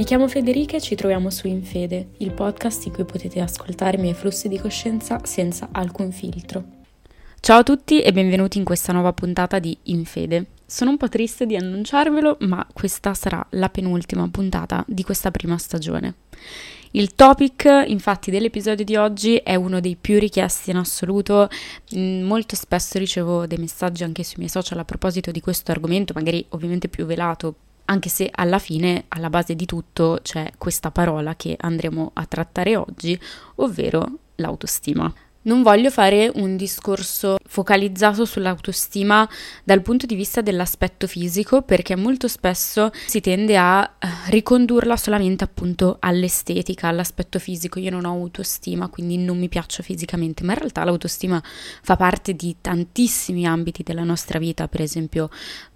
Mi chiamo Federica e ci troviamo su Infede, il podcast in cui potete ascoltare i miei flussi di coscienza senza alcun filtro. Ciao a tutti e benvenuti in questa nuova puntata di Infede. Sono un po' triste di annunciarvelo, ma questa sarà la penultima puntata di questa prima stagione. Il topic infatti dell'episodio di oggi è uno dei più richiesti in assoluto, mm, molto spesso ricevo dei messaggi anche sui miei social a proposito di questo argomento, magari ovviamente più velato anche se alla fine, alla base di tutto, c'è questa parola che andremo a trattare oggi, ovvero l'autostima. Non voglio fare un discorso focalizzato sull'autostima dal punto di vista dell'aspetto fisico perché molto spesso si tende a eh, ricondurla solamente appunto all'estetica, all'aspetto fisico. Io non ho autostima, quindi non mi piaccio fisicamente, ma in realtà l'autostima fa parte di tantissimi ambiti della nostra vita, per esempio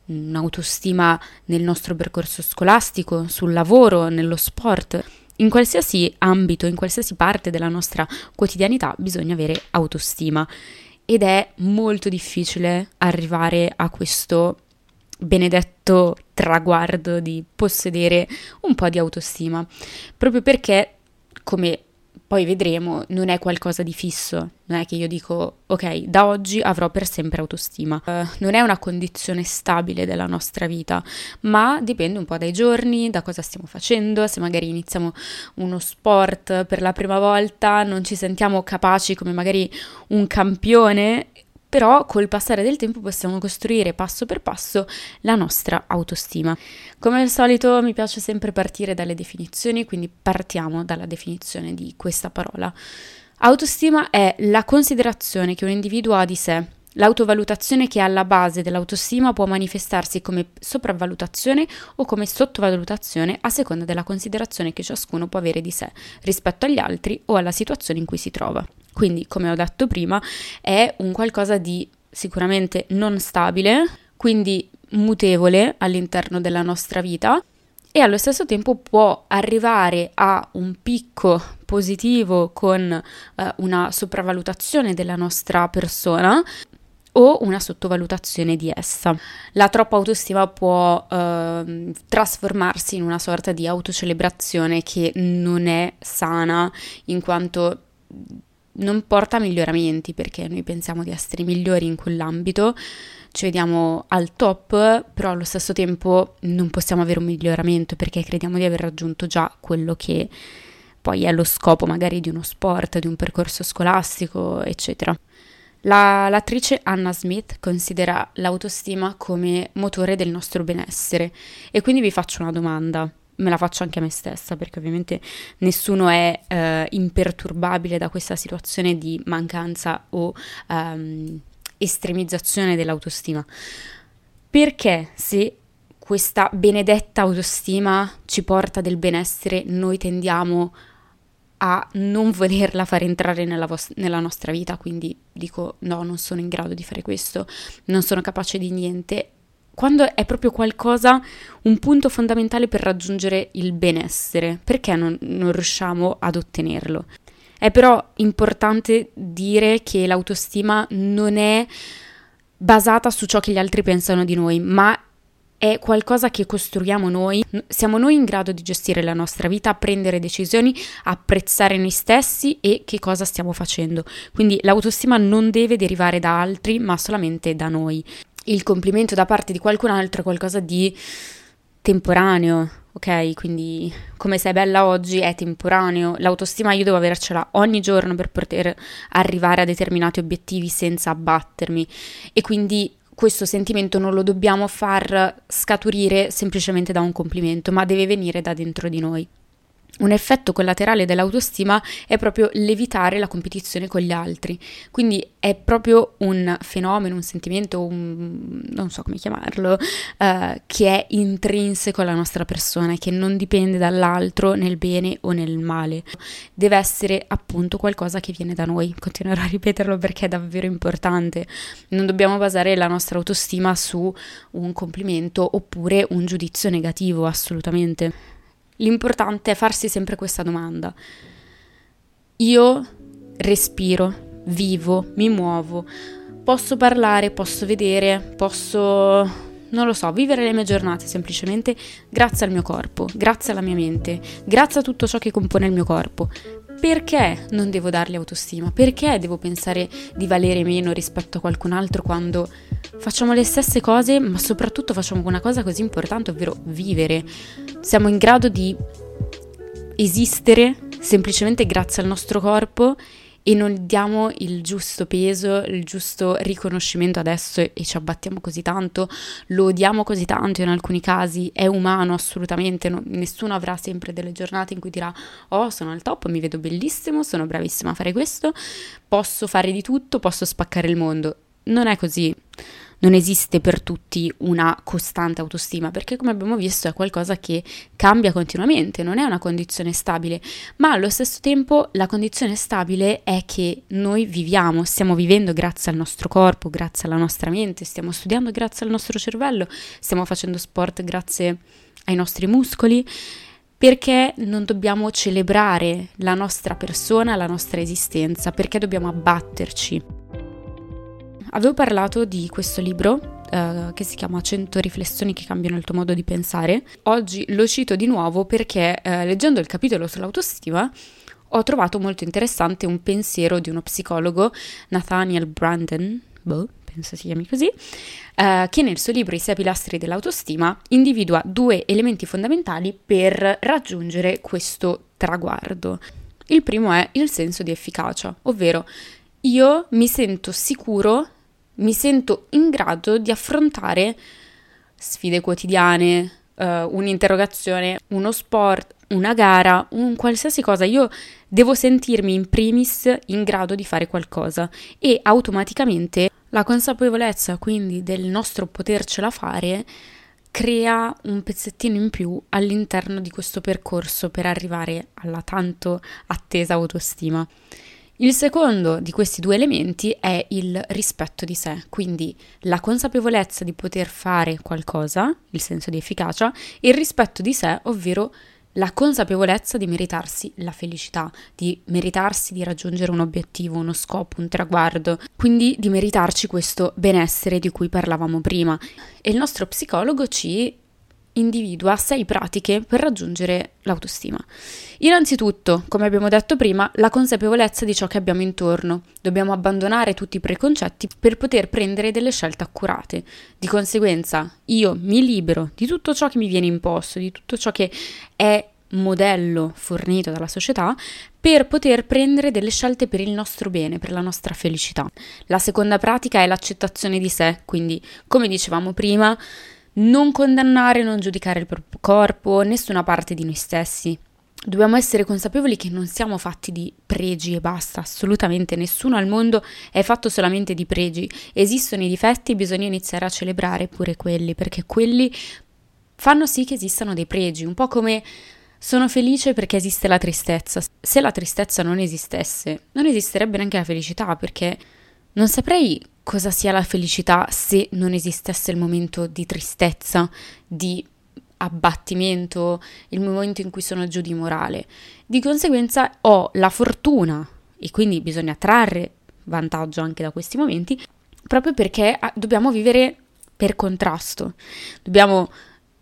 un'autostima nel nostro percorso scolastico, sul lavoro, nello sport. In qualsiasi ambito, in qualsiasi parte della nostra quotidianità bisogna avere autostima. Ed è molto difficile arrivare a questo benedetto traguardo di possedere un po' di autostima, proprio perché, come poi vedremo, non è qualcosa di fisso, non è che io dico ok, da oggi avrò per sempre autostima. Uh, non è una condizione stabile della nostra vita, ma dipende un po' dai giorni, da cosa stiamo facendo, se magari iniziamo uno sport per la prima volta, non ci sentiamo capaci come magari un campione però col passare del tempo possiamo costruire passo per passo la nostra autostima. Come al solito mi piace sempre partire dalle definizioni, quindi partiamo dalla definizione di questa parola. Autostima è la considerazione che un individuo ha di sé, L'autovalutazione che è alla base dell'autostima può manifestarsi come sopravvalutazione o come sottovalutazione a seconda della considerazione che ciascuno può avere di sé rispetto agli altri o alla situazione in cui si trova. Quindi, come ho detto prima, è un qualcosa di sicuramente non stabile, quindi mutevole all'interno della nostra vita e allo stesso tempo può arrivare a un picco positivo con eh, una sopravvalutazione della nostra persona o una sottovalutazione di essa. La troppa autostima può eh, trasformarsi in una sorta di autocelebrazione che non è sana in quanto non porta a miglioramenti perché noi pensiamo di essere migliori in quell'ambito, ci vediamo al top, però allo stesso tempo non possiamo avere un miglioramento perché crediamo di aver raggiunto già quello che poi è lo scopo magari di uno sport, di un percorso scolastico, eccetera. La, l'attrice Anna Smith considera l'autostima come motore del nostro benessere e quindi vi faccio una domanda me la faccio anche a me stessa perché ovviamente nessuno è eh, imperturbabile da questa situazione di mancanza o ehm, estremizzazione dell'autostima. Perché se questa benedetta autostima ci porta del benessere, noi tendiamo a non volerla far entrare nella, vos- nella, nostra vita, quindi dico no, non sono in grado di fare questo, non sono capace di niente quando è proprio qualcosa, un punto fondamentale per raggiungere il benessere, perché non, non riusciamo ad ottenerlo? È però importante dire che l'autostima non è basata su ciò che gli altri pensano di noi, ma è qualcosa che costruiamo noi. Siamo noi in grado di gestire la nostra vita, prendere decisioni, apprezzare noi stessi e che cosa stiamo facendo. Quindi l'autostima non deve derivare da altri, ma solamente da noi il complimento da parte di qualcun altro è qualcosa di temporaneo, ok? Quindi come sei bella oggi è temporaneo. L'autostima io devo avercela ogni giorno per poter arrivare a determinati obiettivi senza abbattermi e quindi questo sentimento non lo dobbiamo far scaturire semplicemente da un complimento, ma deve venire da dentro di noi. Un effetto collaterale dell'autostima è proprio l'evitare la competizione con gli altri, quindi è proprio un fenomeno, un sentimento, un, non so come chiamarlo, uh, che è intrinseco alla nostra persona che non dipende dall'altro nel bene o nel male. Deve essere appunto qualcosa che viene da noi, continuerò a ripeterlo perché è davvero importante. Non dobbiamo basare la nostra autostima su un complimento oppure un giudizio negativo, assolutamente. L'importante è farsi sempre questa domanda. Io respiro, vivo, mi muovo, posso parlare, posso vedere, posso non lo so, vivere le mie giornate semplicemente grazie al mio corpo, grazie alla mia mente, grazie a tutto ciò che compone il mio corpo. Perché non devo dargli autostima? Perché devo pensare di valere meno rispetto a qualcun altro quando facciamo le stesse cose, ma soprattutto facciamo una cosa così importante, ovvero vivere? Siamo in grado di esistere semplicemente grazie al nostro corpo e non diamo il giusto peso, il giusto riconoscimento adesso e ci abbattiamo così tanto, lo odiamo così tanto in alcuni casi, è umano assolutamente, no, nessuno avrà sempre delle giornate in cui dirà oh sono al top, mi vedo bellissimo, sono bravissima a fare questo, posso fare di tutto, posso spaccare il mondo. Non è così non esiste per tutti una costante autostima, perché come abbiamo visto è qualcosa che cambia continuamente, non è una condizione stabile, ma allo stesso tempo la condizione stabile è che noi viviamo, stiamo vivendo grazie al nostro corpo, grazie alla nostra mente, stiamo studiando grazie al nostro cervello, stiamo facendo sport grazie ai nostri muscoli perché non dobbiamo celebrare la nostra persona, la nostra esistenza, perché dobbiamo abbatterci. Avevo parlato di questo libro Uh, che si chiama 100 riflessioni che cambiano il tuo modo di pensare. Oggi lo cito di nuovo perché uh, leggendo il capitolo sull'autostima ho trovato molto interessante un pensiero di uno psicologo, Nathaniel Brandon, boh, penso si chiami così, uh, che nel suo libro I sei pilastri dell'autostima individua due elementi fondamentali per raggiungere questo traguardo. Il primo è il senso di efficacia, ovvero io mi sento sicuro mi sento in grado di affrontare sfide quotidiane, uh, un'interrogazione, uno sport, una gara, un qualsiasi cosa. Io devo sentirmi in primis in grado di fare qualcosa e automaticamente la consapevolezza quindi del nostro potercela fare crea un pezzettino in più all'interno di questo percorso per arrivare alla tanto attesa autostima. Il secondo di questi due elementi è il rispetto di sé, quindi la consapevolezza di poter fare qualcosa, il senso di efficacia, e il rispetto di sé, ovvero la consapevolezza di meritarsi la felicità, di meritarsi di raggiungere un obiettivo, uno scopo, un traguardo, quindi di meritarci questo benessere di cui parlavamo prima. E il nostro psicologo ci individua sei pratiche per raggiungere l'autostima. Innanzitutto, come abbiamo detto prima, la consapevolezza di ciò che abbiamo intorno. Dobbiamo abbandonare tutti i preconcetti per poter prendere delle scelte accurate. Di conseguenza, io mi libero di tutto ciò che mi viene imposto, di tutto ciò che è modello fornito dalla società per poter prendere delle scelte per il nostro bene, per la nostra felicità. La seconda pratica è l'accettazione di sé, quindi come dicevamo prima, non condannare, non giudicare il proprio corpo, nessuna parte di noi stessi. Dobbiamo essere consapevoli che non siamo fatti di pregi e basta, assolutamente nessuno al mondo è fatto solamente di pregi. Esistono i difetti e bisogna iniziare a celebrare pure quelli, perché quelli fanno sì che esistano dei pregi, un po' come sono felice perché esiste la tristezza. Se la tristezza non esistesse, non esisterebbe neanche la felicità, perché non saprei cosa sia la felicità se non esistesse il momento di tristezza, di abbattimento, il momento in cui sono giù di morale. Di conseguenza ho la fortuna e quindi bisogna trarre vantaggio anche da questi momenti, proprio perché ah, dobbiamo vivere per contrasto, dobbiamo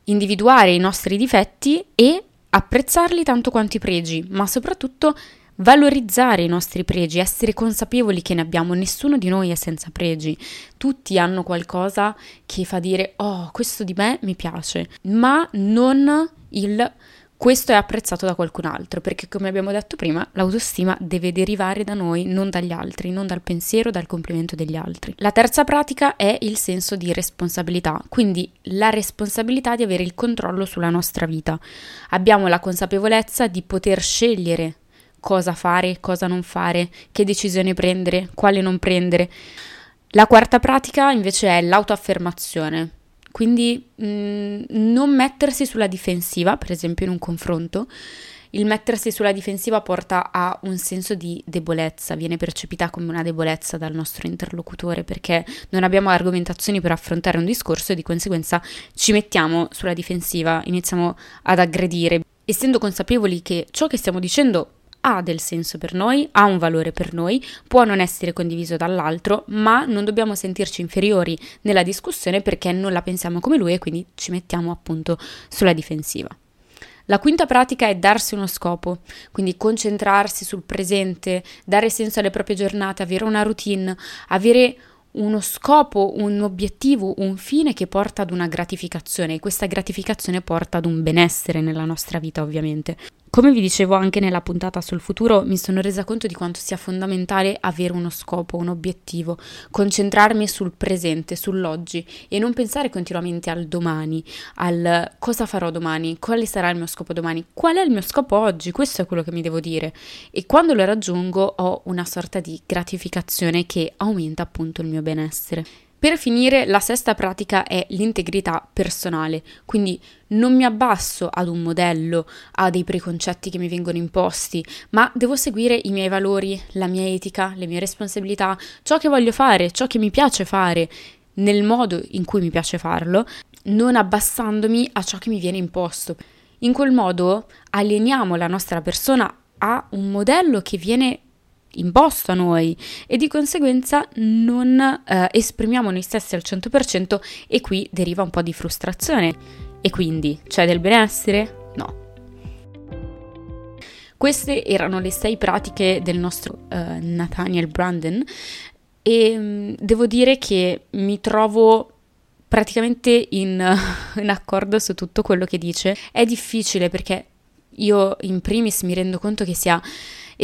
individuare i nostri difetti e apprezzarli tanto quanto i pregi, ma soprattutto valorizzare i nostri pregi, essere consapevoli che ne abbiamo, nessuno di noi è senza pregi, tutti hanno qualcosa che fa dire oh questo di me mi piace, ma non il questo è apprezzato da qualcun altro, perché come abbiamo detto prima, l'autostima deve derivare da noi, non dagli altri, non dal pensiero, dal complimento degli altri. La terza pratica è il senso di responsabilità, quindi la responsabilità di avere il controllo sulla nostra vita. Abbiamo la consapevolezza di poter scegliere cosa fare, cosa non fare, che decisione prendere, quale non prendere. La quarta pratica invece è l'autoaffermazione, quindi mh, mm, non mettersi sulla difensiva, per esempio in un confronto. Il mettersi sulla difensiva porta a un senso di debolezza, viene percepita come una debolezza dal nostro interlocutore perché non abbiamo argomentazioni per affrontare un discorso e di conseguenza ci mettiamo sulla difensiva, iniziamo ad aggredire, essendo consapevoli che ciò che stiamo dicendo ha del senso per noi, ha un valore per noi, può non essere condiviso dall'altro, ma non dobbiamo sentirci inferiori nella discussione perché non la pensiamo come lui e quindi ci mettiamo appunto sulla difensiva. La quinta pratica è darsi uno scopo, quindi concentrarsi sul presente, dare senso alle proprie giornate, avere una routine, avere uno scopo, un obiettivo, un fine che porta ad una gratificazione e questa gratificazione porta ad un benessere nella nostra vita ovviamente. Come vi dicevo anche nella puntata sul futuro, mi sono resa conto di quanto sia fondamentale avere uno scopo, un obiettivo, concentrarmi sul presente, sull'oggi e non pensare continuamente al domani, al cosa farò domani, quale sarà il mio scopo domani, qual è il mio scopo oggi, questo è quello che mi devo dire e quando lo raggiungo ho una sorta di gratificazione che aumenta appunto il mio benessere. Per finire, la sesta pratica è l'integrità personale, quindi non mi abbasso ad un modello, a dei preconcetti che mi vengono imposti, ma devo seguire i miei valori, la mia etica, le mie responsabilità, ciò che voglio fare, ciò che mi piace fare, nel modo in cui mi piace farlo, non abbassandomi a ciò che mi viene imposto. In quel modo alieniamo la nostra persona a un modello che viene imposto a noi e di conseguenza non eh, esprimiamo noi stessi al 100% e qui deriva un po' di frustrazione. E quindi c'è del benessere? No. Queste erano le sei pratiche del nostro uh, Nathaniel Brandon e um, devo dire che mi trovo praticamente in, in accordo su tutto quello che dice. È difficile perché io in primis mi rendo conto che sia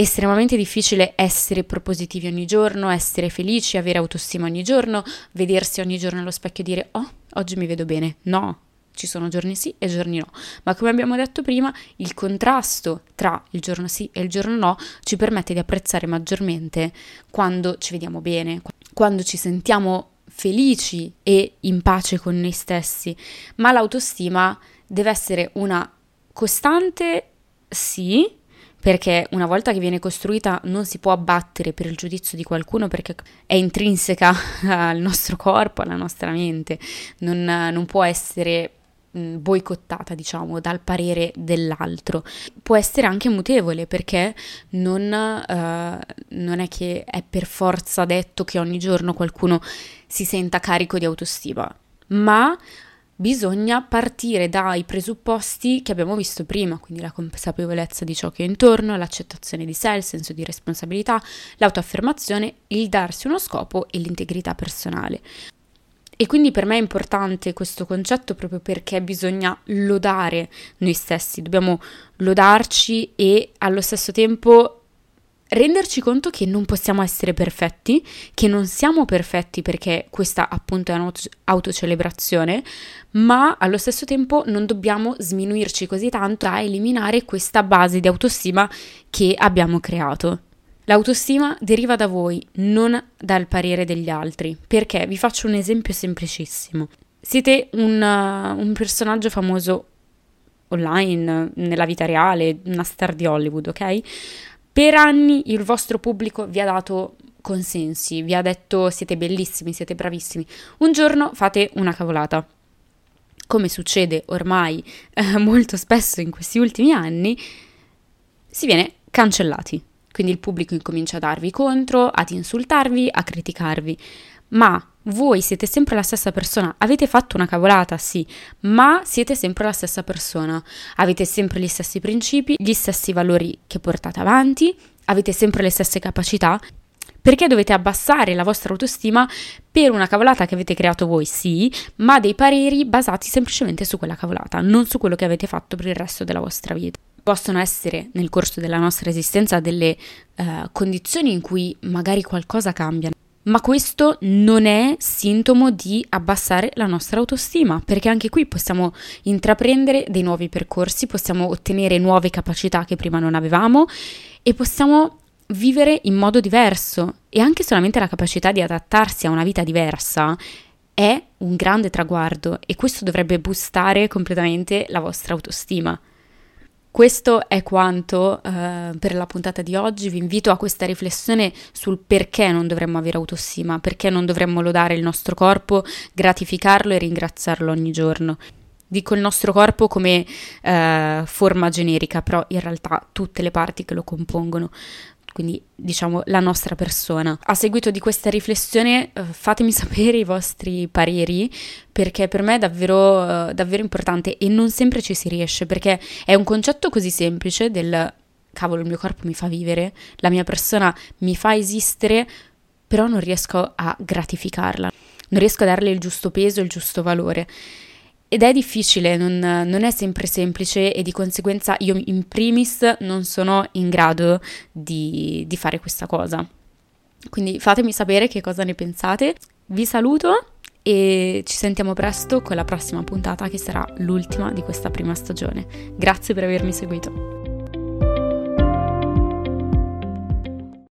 estremamente difficile essere propositivi ogni giorno, essere felici, avere autostima ogni giorno, vedersi ogni giorno allo specchio e dire oh, oggi mi vedo bene. No, ci sono giorni sì e giorni no, ma come abbiamo detto prima, il contrasto tra il giorno sì e il giorno no ci permette di apprezzare maggiormente quando ci vediamo bene, quando ci sentiamo felici e in pace con noi stessi, ma l'autostima deve essere una costante sì, perché una volta che viene costruita non si può abbattere per il giudizio di qualcuno perché è intrinseca al nostro corpo, alla nostra mente, non, non può essere boicottata, diciamo, dal parere dell'altro. Può essere anche mutevole perché non, uh, non, è che è per forza detto che ogni giorno qualcuno si senta carico di autostima, ma bisogna partire dai presupposti che abbiamo visto prima, quindi la consapevolezza di ciò che è intorno, l'accettazione di sé, il senso di responsabilità, l'autoaffermazione, il darsi uno scopo e l'integrità personale. E quindi per me è importante questo concetto proprio perché bisogna lodare noi stessi, dobbiamo lodarci e allo stesso tempo renderci conto che non possiamo essere perfetti, che non siamo perfetti perché questa appunto è un'autocelebrazione, ma allo stesso tempo non dobbiamo sminuirci così tanto da eliminare questa base di autostima che abbiamo creato. L'autostima deriva da voi, non dal parere degli altri, perché vi faccio un esempio semplicissimo. Siete un, uh, un personaggio famoso online, nella vita reale, una star di Hollywood, ok? Per anni il vostro pubblico vi ha dato consensi, vi ha detto siete bellissimi, siete bravissimi. Un giorno fate una cavolata. Come succede ormai eh, molto spesso in questi ultimi anni, si viene cancellati. Quindi il pubblico incomincia a darvi contro, ad insultarvi, a criticarvi. Ma voi siete sempre la stessa persona, avete fatto una cavolata, sì, ma siete sempre la stessa persona, avete sempre gli stessi principi, gli stessi valori che portate avanti, avete sempre le stesse capacità. Perché dovete abbassare la vostra autostima per una cavolata che avete creato voi, sì, ma dei pareri basati semplicemente su quella cavolata, non su quello che avete fatto per il resto della vostra vita possono essere nel corso della nostra esistenza delle uh, condizioni in cui magari qualcosa cambia ma questo non è sintomo di abbassare la nostra autostima, perché anche qui possiamo intraprendere dei nuovi percorsi, possiamo ottenere nuove capacità che prima non avevamo e possiamo vivere in modo diverso e anche solamente la capacità di adattarsi a una vita diversa è un grande traguardo e questo dovrebbe boostare completamente la vostra autostima. Questo è quanto eh, per la puntata di oggi. Vi invito a questa riflessione sul perché non dovremmo avere autostima, perché non dovremmo lodare il nostro corpo, gratificarlo e ringraziarlo ogni giorno. dico il nostro corpo come eh, forma generica, però in realtà tutte le parti che lo compongono quindi diciamo la nostra persona. A seguito di questa riflessione eh, fatemi sapere i vostri pareri perché per me è davvero, eh, davvero importante e non sempre ci si riesce perché è un concetto così semplice del cavolo il mio corpo mi fa vivere, la mia persona mi fa esistere, però non riesco a gratificarla, non riesco a darle il giusto peso, il giusto valore. Ed è difficile, non, non, è sempre semplice e di conseguenza io in primis non sono in grado di, di fare questa cosa. Quindi fatemi sapere che cosa ne pensate. Vi saluto e ci sentiamo presto con la prossima puntata che sarà l'ultima di questa prima stagione. Grazie per avermi seguito.